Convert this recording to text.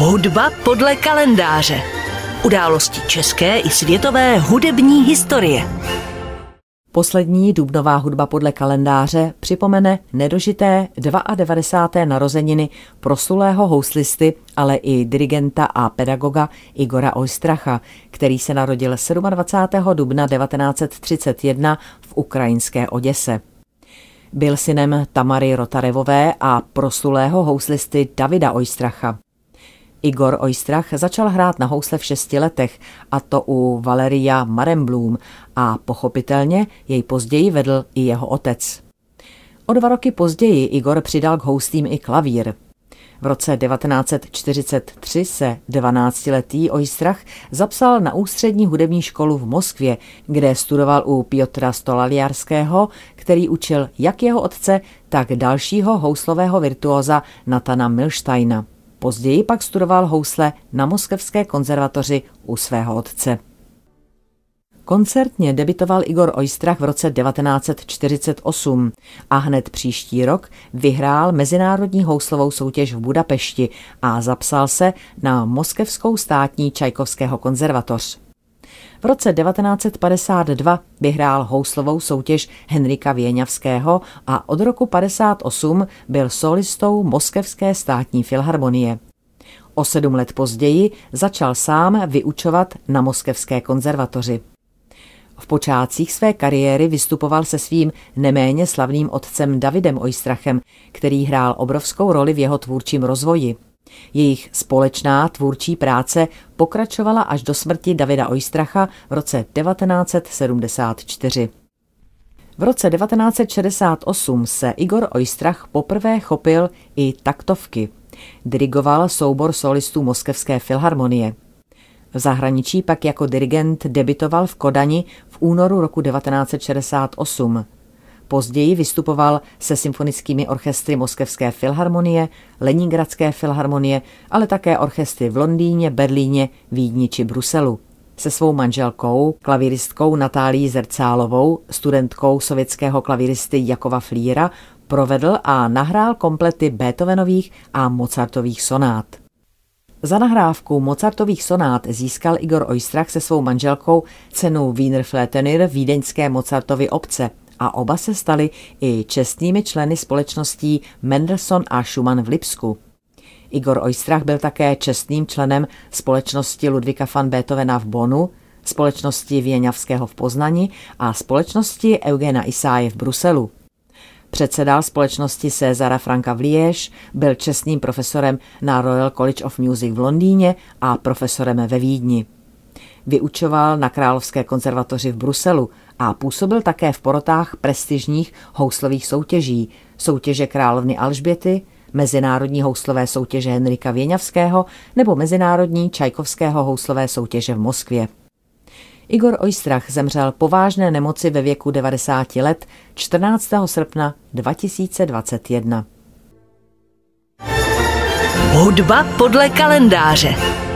Hudba podle kalendáře. Události české i světové hudební historie. Poslední dubnová hudba podle kalendáře připomene nedožité 92. narozeniny proslulého houslisty, ale i dirigenta a pedagoga Igora Oystracha, který se narodil 27. dubna 1931 v ukrajinské Oděse. Byl synem Tamary Rotarevové a proslulého houslisty Davida Oystracha. Igor Oystrach začal hrát na housle v šesti letech, a to u Valeria Maremblum a pochopitelně jej později vedl i jeho otec. O dva roky později Igor přidal k houslím i klavír. V roce 1943 se 12-letý Oystrach zapsal na ústřední hudební školu v Moskvě, kde studoval u Piotra Stolaliarského, který učil jak jeho otce, tak dalšího houslového virtuóza Natana Milsteina. Později pak studoval housle na Moskevské konzervatoři u svého otce. Koncertně debitoval Igor Oystrach v roce 1948 a hned příští rok vyhrál mezinárodní houslovou soutěž v Budapešti a zapsal se na Moskevskou státní Čajkovského konzervatoř. V roce 1952 vyhrál houslovou soutěž Henrika Věňavského a od roku 58 byl solistou Moskevské státní filharmonie. O sedm let později začal sám vyučovat na Moskevské konzervatoři. V počátcích své kariéry vystupoval se svým neméně slavným otcem Davidem Oystrachem, který hrál obrovskou roli v jeho tvůrčím rozvoji. Jejich společná tvůrčí práce pokračovala až do smrti Davida Oystracha v roce 1974. V roce 1968 se Igor Oystrach poprvé chopil i taktovky. Dirigoval soubor solistů Moskevské filharmonie. V zahraničí pak jako dirigent debitoval v Kodani v únoru roku 1968. Později vystupoval se symfonickými orchestry Moskevské filharmonie, Leningradské filharmonie, ale také orchestry v Londýně, Berlíně, Vídni či Bruselu. Se svou manželkou, klavíristkou Natálií Zrcálovou, studentkou sovětského klavíristy Jakova Flíra, provedl a nahrál komplety Beethovenových a Mozartových sonát. Za nahrávku Mozartových sonát získal Igor Oystrach se svou manželkou cenu Wiener Fletenir vídeňské Mozartovy obce a oba se stali i čestnými členy společností Mendelssohn a Schumann v Lipsku. Igor Oystrach byl také čestným členem společnosti Ludvika van Beethovena v Bonu, společnosti Věňavského v Poznani a společnosti Eugena Isáje v Bruselu. Předsedal společnosti Cezara Franka v Liège, byl čestným profesorem na Royal College of Music v Londýně a profesorem ve Vídni. Vyučoval na Královské konzervatoři v Bruselu a působil také v porotách prestižních houslových soutěží, soutěže královny Alžběty, Mezinárodní houslové soutěže Henrika Věňavského nebo Mezinárodní Čajkovského houslové soutěže v Moskvě. Igor Oystrach zemřel po vážné nemoci ve věku 90 let 14. srpna 2021. Hudba podle kalendáře.